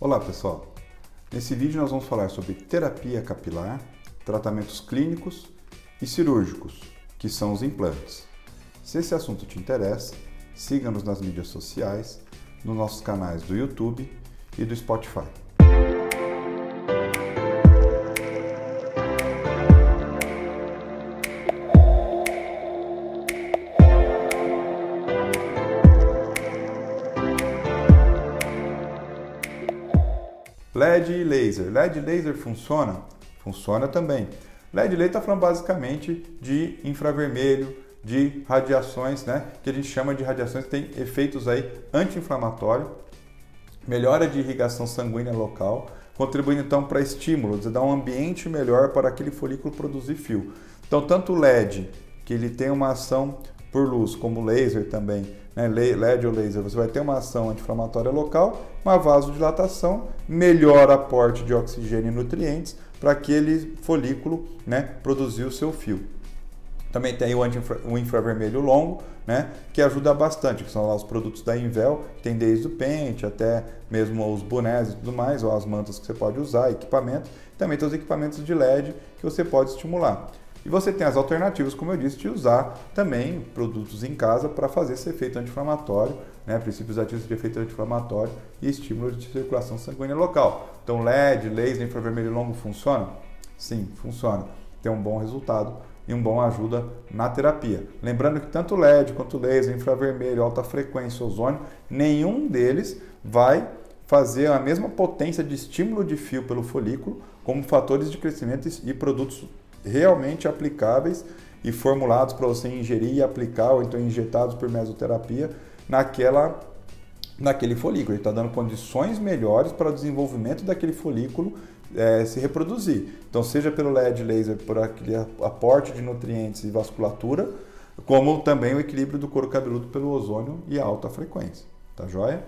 Olá pessoal, nesse vídeo nós vamos falar sobre terapia capilar, tratamentos clínicos e cirúrgicos, que são os implantes. Se esse assunto te interessa, siga-nos nas mídias sociais, nos nossos canais do YouTube e do Spotify. LED e laser. LED e laser funciona? Funciona também. LED e laser está falando basicamente de infravermelho, de radiações, né? Que a gente chama de radiações que tem efeitos aí anti-inflamatório, melhora de irrigação sanguínea local, contribuindo então para estímulos, dar um ambiente melhor para aquele folículo produzir fio. Então, tanto o LED, que ele tem uma ação por luz, como laser também, né? LED ou laser, você vai ter uma ação anti-inflamatória local, uma vasodilatação, melhor aporte de oxigênio e nutrientes para aquele folículo né, produzir o seu fio. Também tem o, o infravermelho longo, né, que ajuda bastante, que são lá os produtos da Invel, que tem desde o pente até mesmo os bonés e tudo mais, ou as mantas que você pode usar, equipamento. Também tem os equipamentos de LED que você pode estimular. E você tem as alternativas, como eu disse, de usar também produtos em casa para fazer esse efeito anti-inflamatório, né? princípios ativos de efeito anti-inflamatório e estímulo de circulação sanguínea local. Então, LED, laser, infravermelho longo funciona? Sim, funciona. Tem um bom resultado e um bom ajuda na terapia. Lembrando que tanto LED quanto laser, infravermelho, alta frequência, ozônio, nenhum deles vai fazer a mesma potência de estímulo de fio pelo folículo como fatores de crescimento e produtos realmente aplicáveis e formulados para você ingerir e aplicar, ou então injetados por mesoterapia naquela, naquele folículo. Ele está dando condições melhores para o desenvolvimento daquele folículo é, se reproduzir. Então, seja pelo LED laser, por aquele aporte de nutrientes e vasculatura, como também o equilíbrio do couro cabeludo pelo ozônio e alta frequência. Tá joia?